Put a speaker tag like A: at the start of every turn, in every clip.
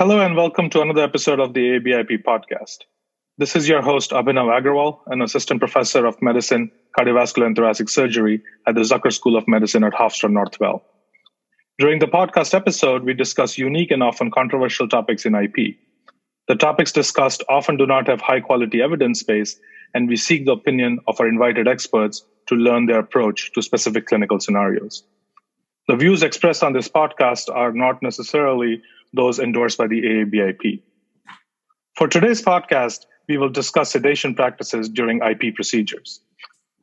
A: Hello and welcome to another episode of the AABIP podcast. This is your host, Abhinav Agrawal, an assistant professor of medicine, cardiovascular and thoracic surgery at the Zucker School of Medicine at Hofstra Northwell. During the podcast episode, we discuss unique and often controversial topics in IP. The topics discussed often do not have high quality evidence base, and we seek the opinion of our invited experts to learn their approach to specific clinical scenarios. The views expressed on this podcast are not necessarily those endorsed by the AABIP. For today's podcast, we will discuss sedation practices during IP procedures.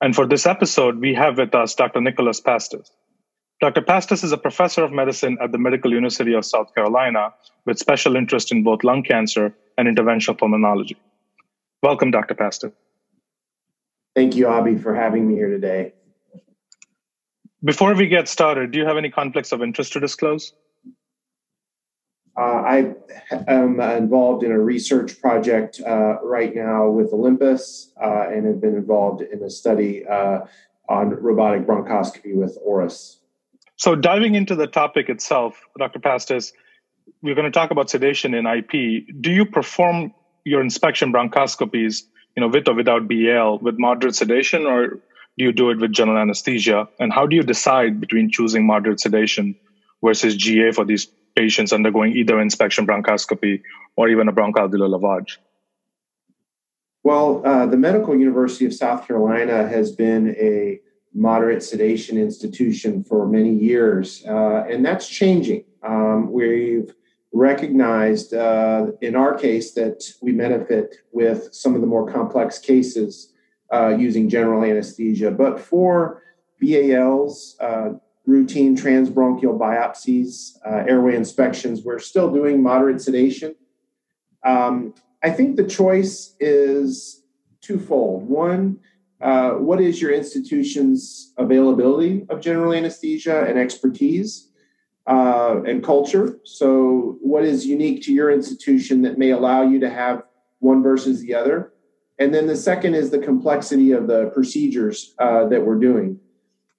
A: And for this episode, we have with us Dr. Nicholas Pastis. Dr. Pastis is a professor of medicine at the Medical University of South Carolina with special interest in both lung cancer and interventional pulmonology. Welcome, Dr. Pastis.
B: Thank you, Abhi, for having me here today.
A: Before we get started, do you have any conflicts of interest to disclose?
B: Uh, I am involved in a research project uh, right now with Olympus uh, and have been involved in a study on robotic bronchoscopy with Auris.
A: So, diving into the topic itself, Dr. Pastis, we're going to talk about sedation in IP. Do you perform your inspection bronchoscopies, you know, with or without BAL, with moderate sedation, or do you do it with general anesthesia? And how do you decide between choosing moderate sedation versus GA for these patients undergoing either inspection bronchoscopy or even a bronchoalveolar lavage?
B: Well, uh, the Medical University of South Carolina has been a moderate sedation institution for many years, uh, and that's changing. Um, we've recognized uh, in our case that we benefit with some of the more complex cases uh, using general anesthesia. But for BALs, uh, routine transbronchial biopsies, uh, airway inspections. We're still doing moderate sedation. Um, I think the choice is twofold. One, uh, what is your institution's availability of general anesthesia and expertise uh, and culture? So, what is unique to your institution that may allow you to have one versus the other? And then the second is the complexity of the procedures uh, that we're doing.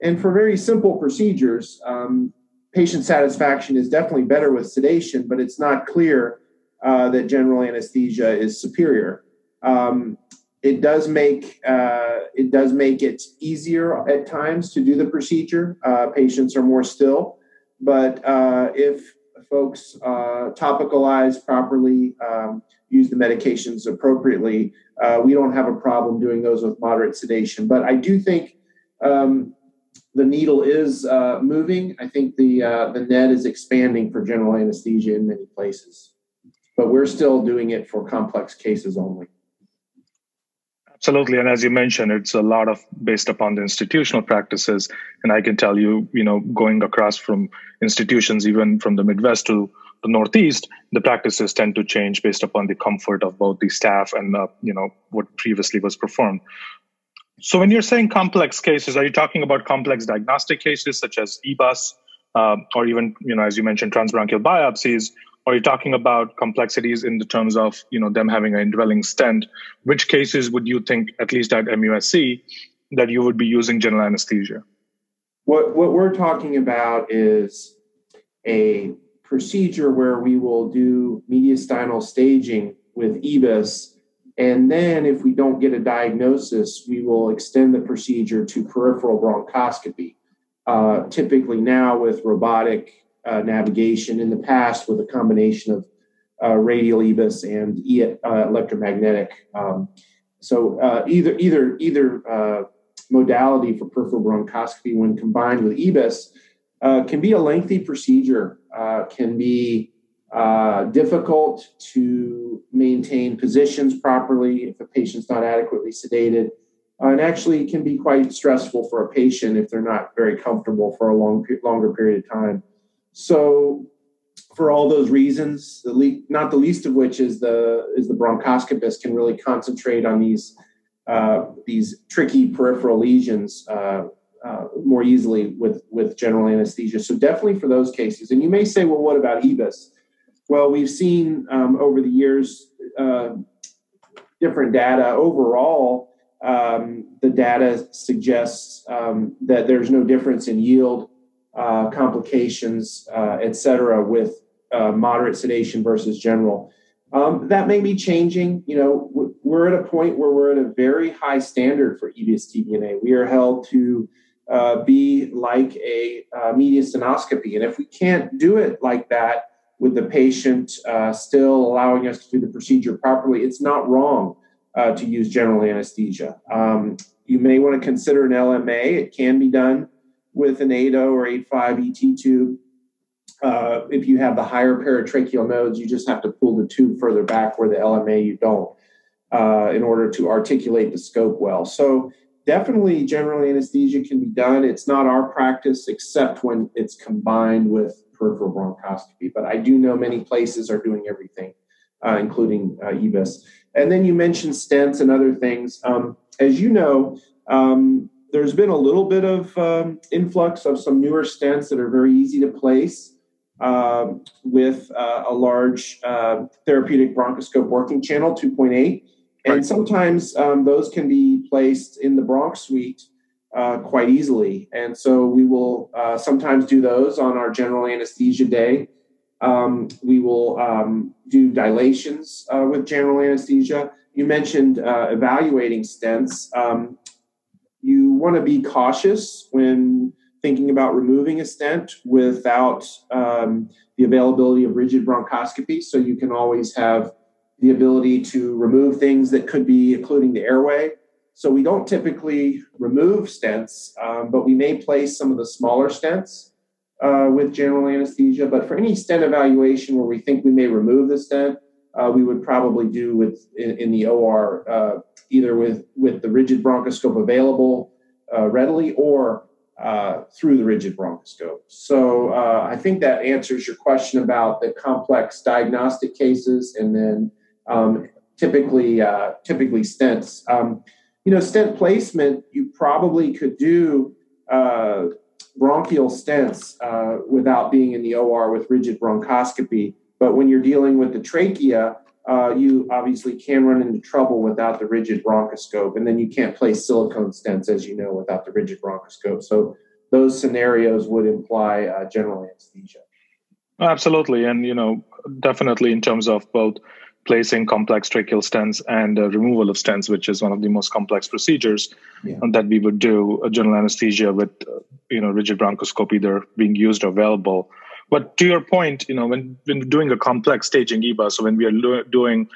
B: And for very simple procedures, um, patient satisfaction is definitely better with sedation, but it's not clear uh, that general anesthesia is superior. Um, it does make uh, it does make it easier at times to do the procedure. Uh, patients are more still, but uh, if folks uh, topicalize properly, um, use the medications appropriately, uh, we don't have a problem doing those with moderate sedation. But I do think um, the needle is uh, moving. I think the uh, the net is expanding for general anesthesia in many places, but we're still doing it for complex cases only.
A: Absolutely, and as you mentioned, it's a lot of based upon the institutional practices. And I can tell you, you know, going across from institutions, even from the Midwest to the Northeast, the practices tend to change based upon the comfort of both the staff and uh, you know what previously was performed. So when you're saying complex cases, are you talking about complex diagnostic cases such as EBUS, uh, or even, you know, as you mentioned, transbronchial biopsies? Or are you talking about complexities in the terms of, you know, them having an indwelling stent? Which cases would you think, at least at MUSC, that you would be using general anesthesia?
B: What what we're talking about is a procedure where we will do mediastinal staging with EBUS and then, if we don't get a diagnosis, we will extend the procedure to peripheral bronchoscopy, uh, typically now with robotic uh, navigation, in the past with a combination of uh, radial EBUS and e- uh, electromagnetic. Um, so uh, either either either uh, modality for peripheral bronchoscopy, when combined with EBUS, can be a lengthy procedure, can be difficult to maintain positions properly if a patient's not adequately sedated, uh, and actually can be quite stressful for a patient if they're not very comfortable for a long, longer period of time. So, for all those reasons, the le- not the least of which is the is the bronchoscopist can really concentrate on these uh, these tricky peripheral lesions uh, uh, more easily with with general anesthesia. So definitely for those cases. And you may say, well, what about EBUS? Well, we've seen um, over the years uh, different data. Overall, um, the data suggests um, that there's no difference in yield, uh, complications, uh, et cetera, with uh, moderate sedation versus general. Um, that may be changing. You know, we're at a point where we're at a very high standard for EBUS TBNA. We are held to uh, be like a uh, mediastinoscopy. And if we can't do it like that with the patient uh, still allowing us to do the procedure properly, it's not wrong uh, to use general anesthesia. Um, you may want to consider an LMA. It can be done with an 8.0 or 8.5 ET tube. Uh, if you have the higher paratracheal nodes, you just have to pull the tube further back where the LMA you don't uh, in order to articulate the scope well. So definitely general anesthesia can be done. It's not our practice except when it's combined with peripheral bronchoscopy. But I do know many places are doing everything, uh, including uh, EBUS. And then you mentioned stents and other things. Um, as you know, um, there's been a little bit of um, influx of some newer stents that are very easy to place uh, with uh, a large uh, therapeutic bronchoscope working channel 2.8 and sometimes um, those can be placed in the bronch suite uh, quite easily. And so we will uh, sometimes do those on our general anesthesia day. Um, we will um, do dilations uh, with general anesthesia. You mentioned uh, evaluating stents. Um, you want to be cautious when thinking about removing a stent without um, the availability of rigid bronchoscopy. So you can always have the ability to remove things that could be including the airway. So we don't typically remove stents, um, but we may place some of the smaller stents uh, with general anesthesia. But for any stent evaluation where we think we may remove the stent, uh, we would probably do with in, in the OR uh, either with with the rigid bronchoscope available uh, readily or uh, through the rigid bronchoscope. So uh, I think that answers your question about the complex diagnostic cases and then um, typically typically stents. Um, you know, stent placement you probably could do uh, bronchial stents uh, without being in the OR with rigid bronchoscopy. But when you're dealing with the trachea, uh, you obviously can run into trouble without the rigid bronchoscope, and then you can't place silicone stents, as you know, without the rigid bronchoscope. So those scenarios would imply uh, general anesthesia.
A: Absolutely, and you know, definitely in terms of both placing complex tracheal stents and uh, removal of stents, which is one of the most complex procedures yeah. that we would do. A general anesthesia with, uh, you know, rigid bronchoscope either being used or available. But to your point, you know, when when doing a complex staging EBUS, so when we are lo- doing,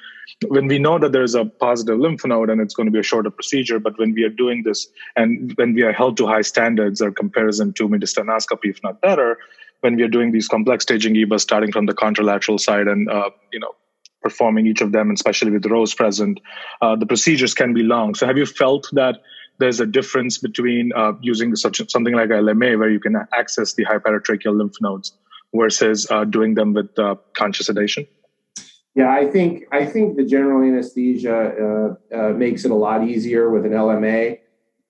A: when we know that there is a positive lymph node and it's going to be a shorter procedure, but when we are doing this and when we are held to high standards or comparison to mediastinoscopy, if not better, when we are doing these complex staging EBUS, starting from the contralateral side and uh, you know performing each of them, and especially with ROSE present, uh, the procedures can be long. So, have you felt that there's a difference between uh, using such something like LMA, where you can access the high paratracheal lymph nodes, versus uh, doing them with uh, conscious sedation?
B: Yeah, I think I think the general anesthesia uh, uh, makes it a lot easier with an LMA.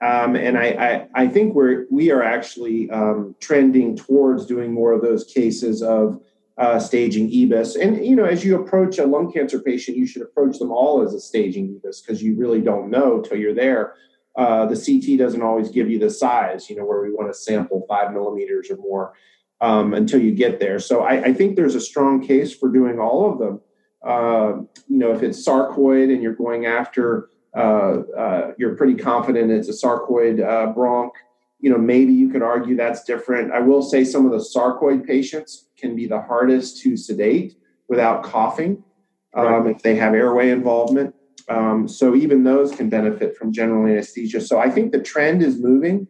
B: Um, and I, I, I, think we're we are actually um, trending towards doing more of those cases of uh, staging EBUS. And you know, as you approach a lung cancer patient, you should approach them all as a staging EBUS because you really don't know till you're there. Uh, the CT doesn't always give you the size, you know, where we want to sample five millimeters or more um, until you get there. So I, I, think there's a strong case for doing all of them. Uh, you know, if it's sarcoid and you're going after, uh, uh, you're pretty confident it's a sarcoid uh, bronch you know, maybe you could argue that's different. I will say some of the sarcoid patients can be the hardest to sedate without coughing um, right. if they have airway involvement. Um, so even those can benefit from general anesthesia. So I think the trend is moving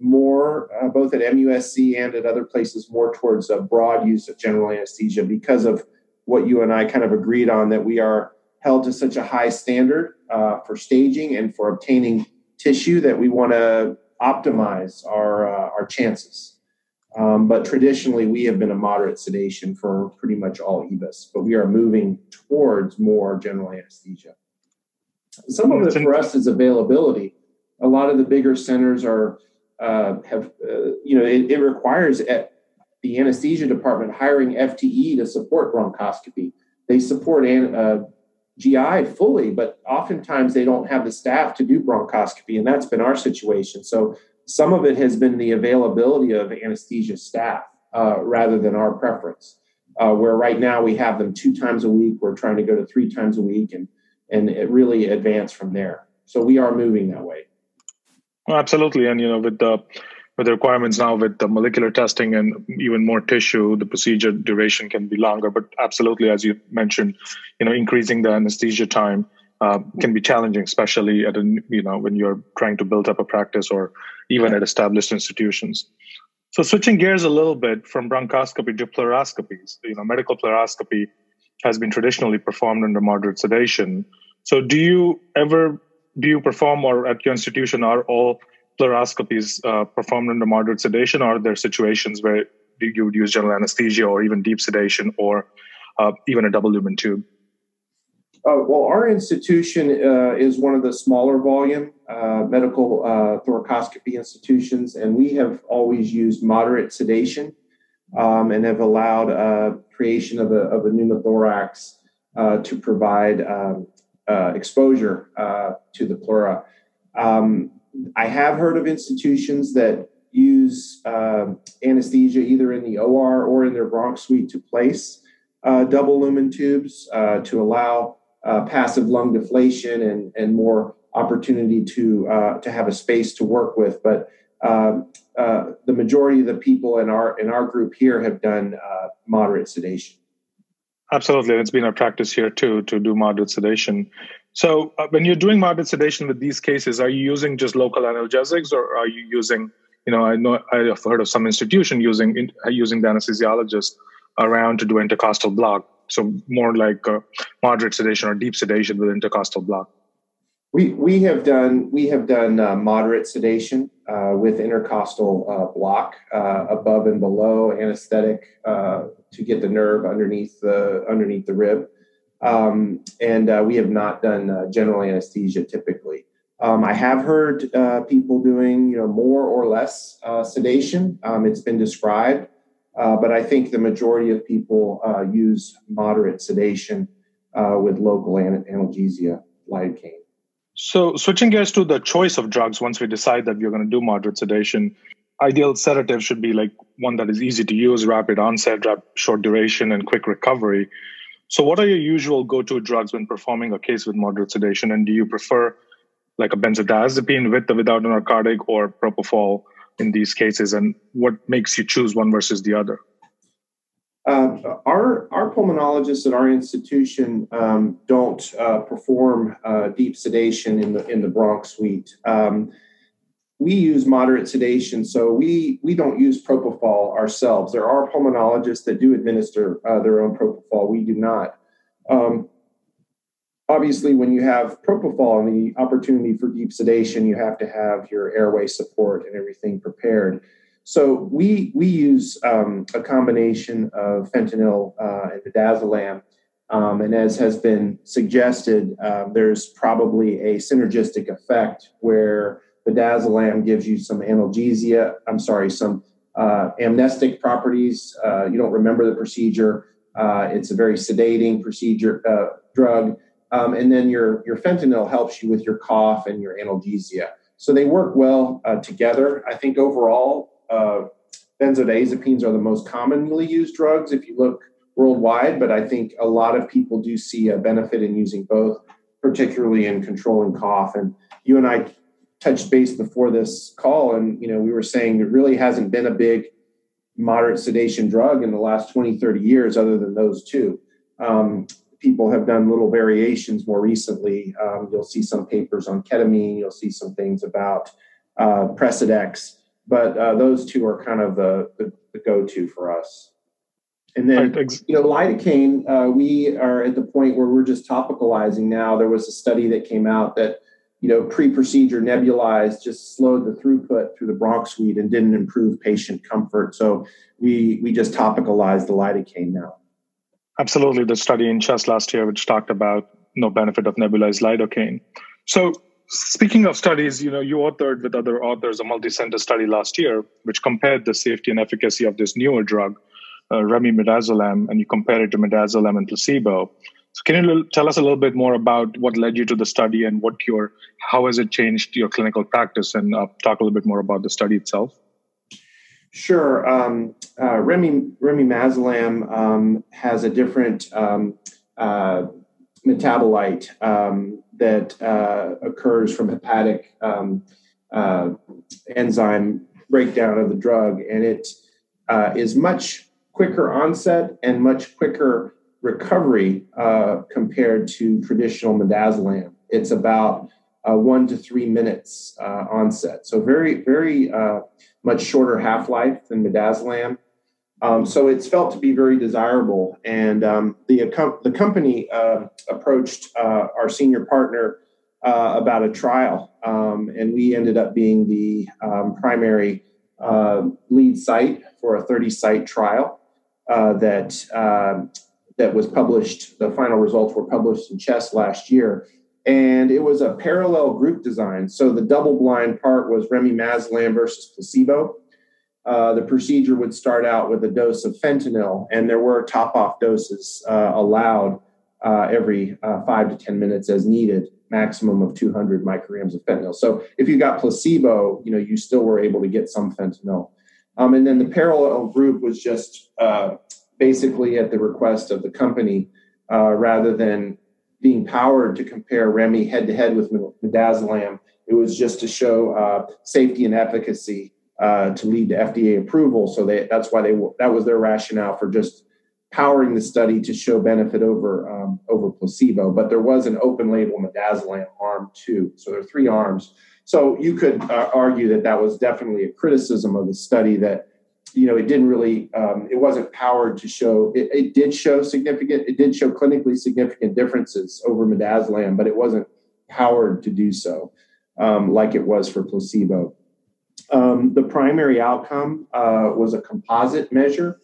B: more, uh, both at MUSC and at other places, more towards a broad use of general anesthesia because of what you and I kind of agreed on that we are held to such a high standard uh, for staging and for obtaining tissue that we want to optimize our uh, our chances. Um, but traditionally, we have been a moderate sedation for pretty much all EBUS, but we are moving towards more general anesthesia. Some of it for us is availability. A lot of the bigger centers are uh, have uh, you know it, it requires at the anesthesia department hiring FTE to support bronchoscopy. They support an, uh, GI fully, but oftentimes they don't have the staff to do bronchoscopy, and that's been our situation. So some of it has been the availability of anesthesia staff uh, rather than our preference. uh, where right now we have them two times a week. We're trying to go to three times a week and, and it really advance from there. So we are moving that way.
A: Absolutely. And, you know, with the, with the requirements now with the molecular testing and even more tissue, the procedure duration can be longer. But absolutely, as you mentioned, you know, increasing the anesthesia time uh, can be challenging, especially at a, you know when you're trying to build up a practice or even at established institutions. So switching gears a little bit from bronchoscopy to pleuroscopies, you know, medical pleuroscopy has been traditionally performed under moderate sedation. So do you ever do you perform or at your institution are all pleuroscopies uh, performed under moderate sedation or are there situations where you would use general anesthesia or even deep sedation or uh, even a double lumen tube?
B: Uh, well, our institution uh, is one of the smaller volume uh, medical uh, thoracoscopy institutions, and we have always used moderate sedation um, and have allowed uh, creation of a, of a pneumothorax uh, to provide um, exposure to the pleura. Um, I have heard of institutions that use anesthesia either in the OR or in their bronch suite to place double lumen tubes to allow uh, passive lung deflation and, and more opportunity to uh, to have a space to work with. But um, uh, the majority of the people in our in our group here have done uh, moderate sedation.
A: Absolutely, And it's been our practice here too to do moderate sedation. So, uh, when you're doing moderate sedation with these cases, are you using just local analgesics, or are you using, you know, I know I've heard of some institution using using the anesthesiologist around to do intercostal block so more like uh, moderate sedation or deep sedation with intercostal block.
B: We we have done we have done uh, moderate sedation uh, with intercostal uh, block uh, above and below anesthetic uh, to get the nerve underneath the underneath the rib, um, and we have not done general anesthesia typically. Um, I have heard people doing you know more or less sedation. Um, it's been described. Uh, but I think the majority of people uh, use moderate sedation uh, with local an- analgesia, lidocaine.
A: So, switching gears to the choice of drugs, once we decide that we're going to do moderate sedation, ideal sedative should be like one that is easy to use, rapid onset, rap- short duration, and quick recovery. So, what are your usual go to drugs when performing a case with moderate sedation? And do you prefer like a benzodiazepine with or without a narcotic or propofol? in these cases, and what makes you choose one versus the other?
B: Uh, our our pulmonologists at our institution um, don't uh, perform uh, deep sedation in the in the bronch suite. Um, we use moderate sedation, so we we don't use propofol ourselves. There are pulmonologists that do administer uh, their own propofol. We do not. Um, obviously, when you have propofol and the opportunity for deep sedation, you have to have your airway support and everything prepared. So we we use um, a combination of fentanyl uh, and midazolam, um, and as has been suggested, um, there's probably a synergistic effect where midazolam gives you some analgesia. I'm sorry, some uh, amnestic properties. Uh, you don't remember the procedure. Uh, it's a very sedating procedure uh, drug um, and then your, your fentanyl helps you with your cough and your analgesia. So they work well uh, together. I think overall, uh, benzodiazepines are the most commonly used drugs if you look worldwide, but I think a lot of people do see a benefit in using both, particularly in controlling cough. And you and I touched base before this call, and you know we were saying there really hasn't been a big moderate sedation drug in the last 20, 30 years other than those two. Um, people have done little variations more recently. Um, you'll see some papers on ketamine. You'll see some things about uh, Precedex, but uh, those two are kind of the, the, the, go-to for us. And then, you know, lidocaine, uh, we are at the point where we're just topicalizing now. There was a study that came out that, you know, pre-procedure nebulized just slowed the throughput through the bronch suite and didn't improve patient comfort. So we we just topicalized the lidocaine now.
A: Absolutely, the study in CHEST last year, which talked about no benefit of nebulized lidocaine. So, speaking of studies, you know, you authored with other authors a multi-center study last year, which compared the safety and efficacy of this newer drug, uh, remimazolam, and you compared it to midazolam and placebo. So, can you tell us a little bit more about what led you to the study and what your how has it changed your clinical practice, and uh, talk a little bit more about the study itself?
B: Sure. Um, uh, Remy remimazolam um, has a different um, uh, metabolite um, that uh, occurs from hepatic um, uh, enzyme breakdown of the drug, and it uh, is much quicker onset and much quicker recovery uh, compared to traditional midazolam. It's about uh, one to three minutes uh, onset, so very, very much shorter half life than midazolam. Um, so it's felt to be very desirable, and um, the the company uh, approached uh, our senior partner about a trial, um, and we ended up being the um, primary lead site for a 30 site trial that um, that was published. The final results were published in Chest last year. And it was a parallel group design. So the double blind part was remimazolam versus placebo. Uh, the procedure would start out with a dose of fentanyl, and there were top off doses uh, allowed uh, every uh, five to 10 minutes as needed, maximum of 200 micrograms of fentanyl. So if you got placebo, you know, you still were able to get some fentanyl. Um, and then the parallel group was just uh, basically at the request of the company uh, rather than being powered to compare Remy head to head with midazolam. It was just to show safety and efficacy uh, to lead to FDA approval. So they, that's why they that was their rationale for just powering the study to show benefit over um, over placebo. But there was an open label midazolam arm too. So there are three arms. So you could uh, argue that that was definitely a criticism of the study that you know, it didn't really, um, it wasn't powered to show, it, it, did show significant, it did show clinically significant differences over midazolam, but it wasn't powered to do so um, like it was for placebo. Um, the primary outcome uh, was a composite measure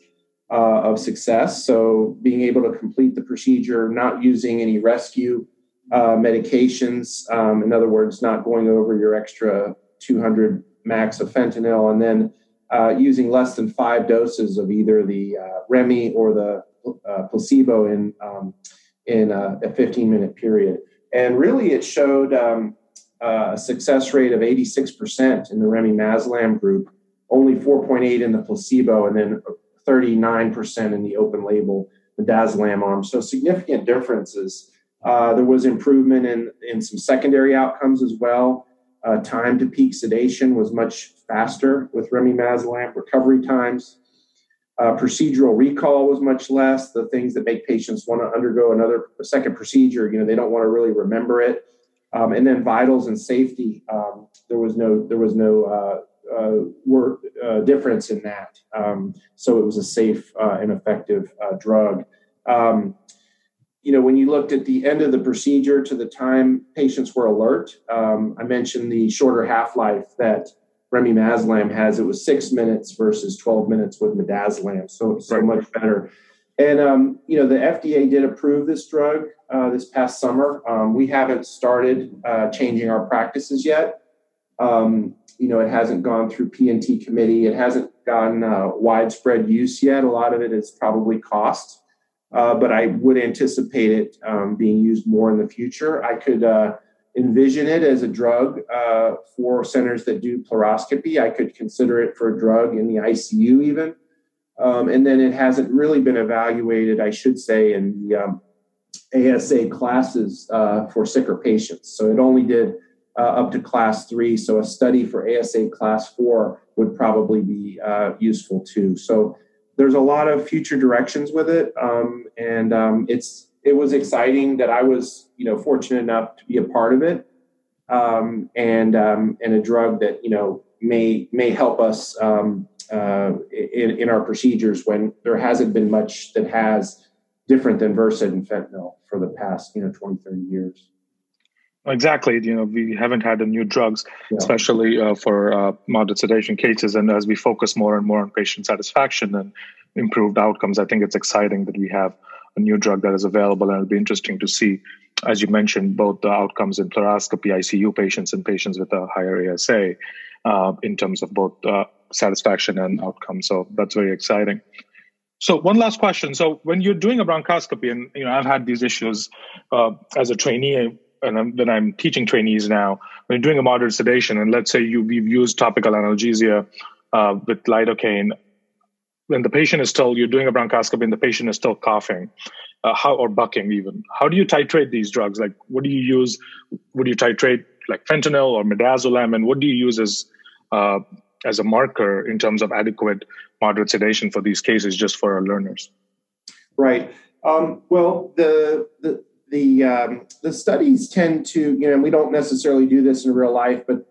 B: uh, of success. So being able to complete the procedure, not using any rescue uh, medications, um, in other words, not going over your extra 200 max of fentanyl, and then uh, using less than five doses of either the uh, Remy or the uh, placebo in um, in a, a, 15 minute period. And really, it showed um, a success rate of 86% in the remimazolam group, only 4.8 in the placebo, and then 39% in the open label midazolam arm. So significant differences. Uh, there was improvement in, in some secondary outcomes as well. Uh, time to peak sedation was much faster with remimazolam. Recovery times, uh, procedural recall was much less. The things that make patients want to undergo another second procedure, you know, they don't want to really remember it. Um, and then vitals and safety, um, there was no there was no uh, uh, work, uh, difference in that. Um, so it was a safe uh, and effective uh, drug. Um, you know, when you looked at the end of the procedure to the time patients were alert, um, I mentioned the shorter half life that remimazolam has. It was six minutes versus 12 minutes with midazolam, so so right. much better. And um, you know, the FDA did approve this drug uh, this past summer. Um, we haven't started uh, changing our practices yet. Um, you know, it hasn't gone through P&T committee. It hasn't gotten uh, widespread use yet. A lot of it is probably cost uh, but I would anticipate it um, being used more in the future. I could uh, envision it as a drug uh, for centers that do pleuroscopy. I could consider it for a drug in the ICU, even. Um, and then it hasn't really been evaluated, I should say, in the um, ASA classes uh, for sicker patients. So it only did uh, up to class three. So a study for ASA class four would probably be uh, useful too. So there's a lot of future directions with it, um, and um, it's it was exciting that I was you know fortunate enough to be a part of it, um, and um, and a drug that you know may may help us um, uh, in in our procedures when there hasn't been much that has different than Versed and fentanyl for the past you know 20 30 years.
A: Exactly. You know, we haven't had the new drugs, yeah. especially uh, for uh, moderate sedation cases. And as we focus more and more on patient satisfaction and improved outcomes, I think it's exciting that we have a new drug that is available. And it'll be interesting to see, as you mentioned, both the outcomes in pleuroscopy ICU patients and patients with a higher ASA uh, in terms of both uh, satisfaction and outcomes. So that's very exciting. So one last question. So when you're doing a bronchoscopy, and you know I've had these issues uh, as a trainee and I'm, I'm teaching trainees now, when you're doing a moderate sedation, and let's say you, you've used topical analgesia uh, with lidocaine, when the patient is still, you're doing a bronchoscopy and the patient is still coughing, uh, how or bucking even. How do you titrate these drugs? Like, what do you use? Would you titrate like fentanyl or midazolam, and what do you use as uh, as a marker in terms of adequate moderate sedation for these cases, just for our learners?
B: Right. Um, well, the the the um, the studies tend to, you know, we don't necessarily do this in real life, but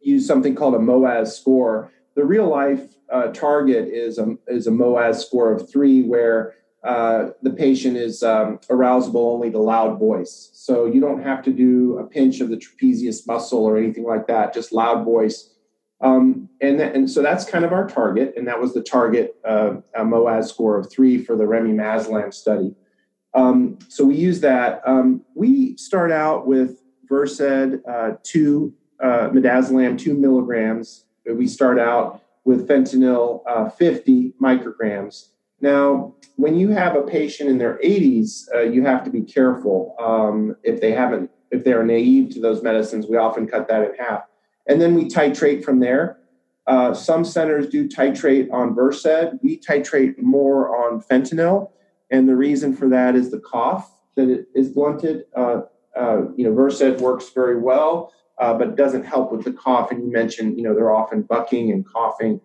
B: use something called a MOAS score. The real life uh, target is a is a MOAS score of three, where uh, the patient is um, arousable only to loud voice. So you don't have to do a pinch of the trapezius muscle or anything like that, just loud voice. Um, and, th- and so that's kind of our target, and that was the target uh, MOAS score of three for the Remy remimazolam study. Um, so we use that. Um, we start out with Versed uh, 2, uh, midazolam 2 milligrams. We start out with fentanyl uh, 50 micrograms. Now, when you have a patient in their 80s, uh, you have to be careful. Um, if they haven't, if they are naive to those medicines, we often cut that in half. And then we titrate from there. Uh, some centers do titrate on Versed. We titrate more on fentanyl. And the reason for that is the cough that it is blunted. Uh, uh, you know, Versed works very well, uh, but doesn't help with the cough. And you mentioned, you know, they're often bucking and coughing.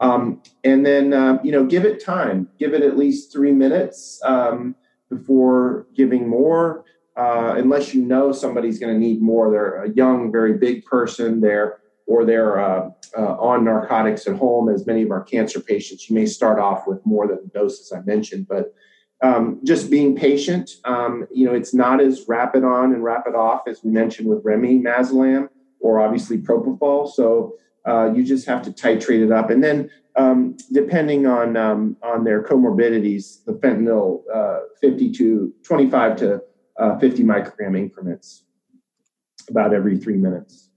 B: Um, and then, uh, you know, give it time. Give it at least three minutes um, before giving more. Uh, unless you know somebody's going to need more, they're a young, very big person. They're or they're uh, uh, on narcotics at home, as many of our cancer patients. You may start off with more than the doses I mentioned, but um, just being patient. Um, you know, it's not as rapid on and rapid off as we mentioned with remimazolam or obviously propofol. So uh, you just have to titrate it up, and then um, depending on um, on their comorbidities, the fentanyl uh, 50 to 25 to uh, 50 microgram increments about every three minutes.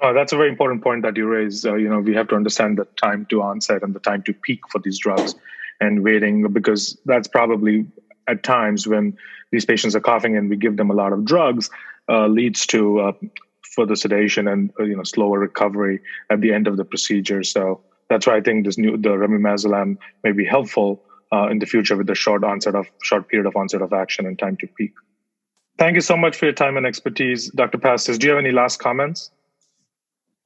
A: Oh, that's a very important point that you raise. Uh, you know, we have to understand the time to onset and the time to peak for these drugs and waiting because that's probably at times when these patients are coughing and we give them a lot of drugs uh, leads to uh, further sedation and uh, you know slower recovery at the end of the procedure. So that's why I think this new the remimazolam may be helpful uh, in the future with the short onset of short period of onset of action and time to peak. Thank you so much for your time and expertise, Dr. Pastis. Do you have any last comments?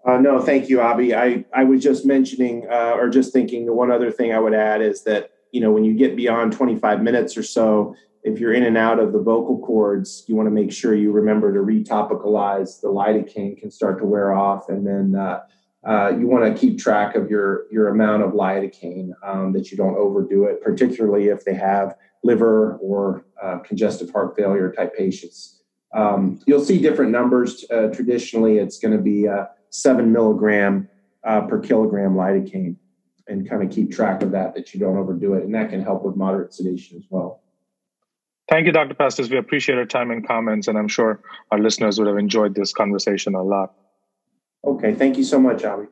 B: Uh, no, thank you, Abhi. I, I was just mentioning uh, or just thinking the one other thing I would add is that, you know, when you get beyond 25 minutes or so, if you're in and out of the vocal cords, you want to make sure you remember to retopicalize. The lidocaine can start to wear off. And then uh, uh you want to keep track of your, your amount of lidocaine um, that you don't overdo it, particularly if they have liver or uh, congestive heart failure type patients. Um, you'll see different numbers. Uh, traditionally, it's going to be seven milligram uh, per kilogram lidocaine and kind of keep track of that, that you don't overdo it. And that can help with moderate sedation as well.
A: Thank you, Dr. Pastis. We appreciate your time and comments, and I'm sure our listeners would have enjoyed this conversation a lot.
B: Okay. Thank you so much, Abhi.